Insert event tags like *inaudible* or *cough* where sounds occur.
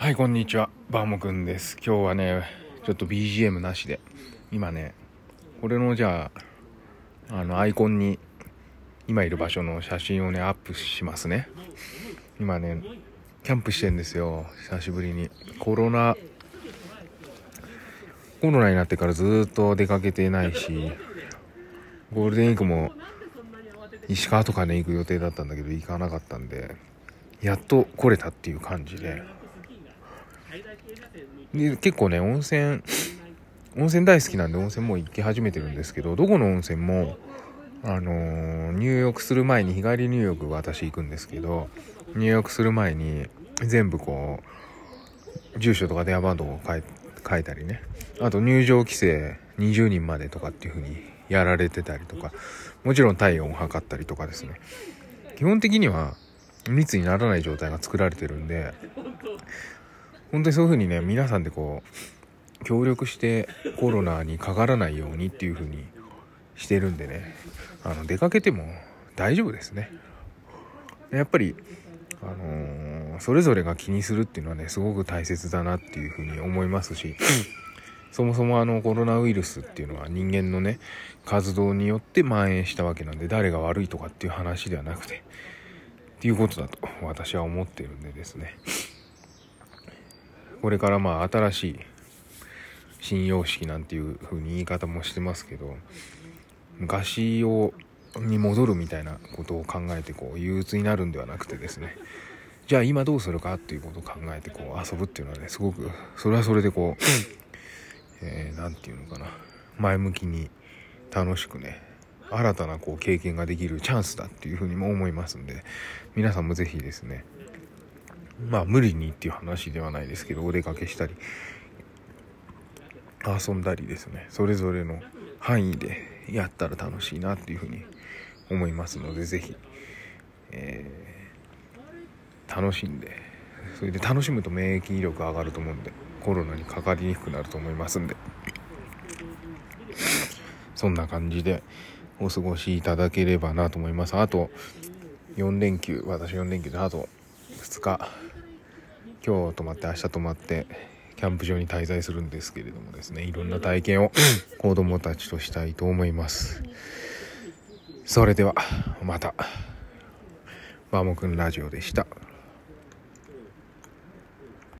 はいこんにちは。バーモくんです。今日はねちょっと BGM なしで。今ねこれのじゃああのアイコンに今いる場所の写真をねアップしますね。今ねキャンプしてんですよ。久しぶりに。コロナコロナになってからずっと出かけてないしゴールデンウィークも石川とかね行く予定だったんだけど行かなかったんでやっと来れたっていう感じで。で結構ね温泉温泉大好きなんで温泉もう行き始めてるんですけどどこの温泉もあの、入浴する前に日帰り入浴私行くんですけど入浴する前に全部こう住所とか電話番号を書いたりね。あと入場規制20人までとかっていう風にやられてたりとかもちろん体温を測ったりとかですね。基本的には密にならない状態が作られてるんで本当にそういう風にね皆さんでこう協力してコロナにかからないようにっていう風にしてるんでねあの出かけても大丈夫ですね。やっぱりあのー、それぞれが気にするっていうのはねすごく大切だなっていうふうに思いますしそもそもあのコロナウイルスっていうのは人間のね活動によって蔓延したわけなんで誰が悪いとかっていう話ではなくてっていうことだと私は思ってるんでですね。これからまあ新しい新様式なんていう風に言い方もしてますけど昔をに戻るみたいなことを考えてこう憂鬱になるんではなくてですねじゃあ今どうするかっていうことを考えてこう遊ぶっていうのはねすごくそれはそれでこうえー、て言うのかな前向きに楽しくね新たなこう経験ができるチャンスだっていうふうにも思いますんで皆さんも是非ですねまあ無理にっていう話ではないですけどお出かけしたり遊んだりですね。それぞれの範囲でやったら楽しいなっていうふうに思いますので是非、えー、楽しんで。それで楽しむと免疫力上がると思うんでコロナにかかりにくくなると思いますんで。そんな感じでお過ごしいただければなと思います。あと4連休私4連休であと2日今日泊まって明日泊まってキャンプ場に滞在するんですけれどもですねいろんな体験を *laughs* 子供たちとしたいと思います。それではまたバーモくんラジオでした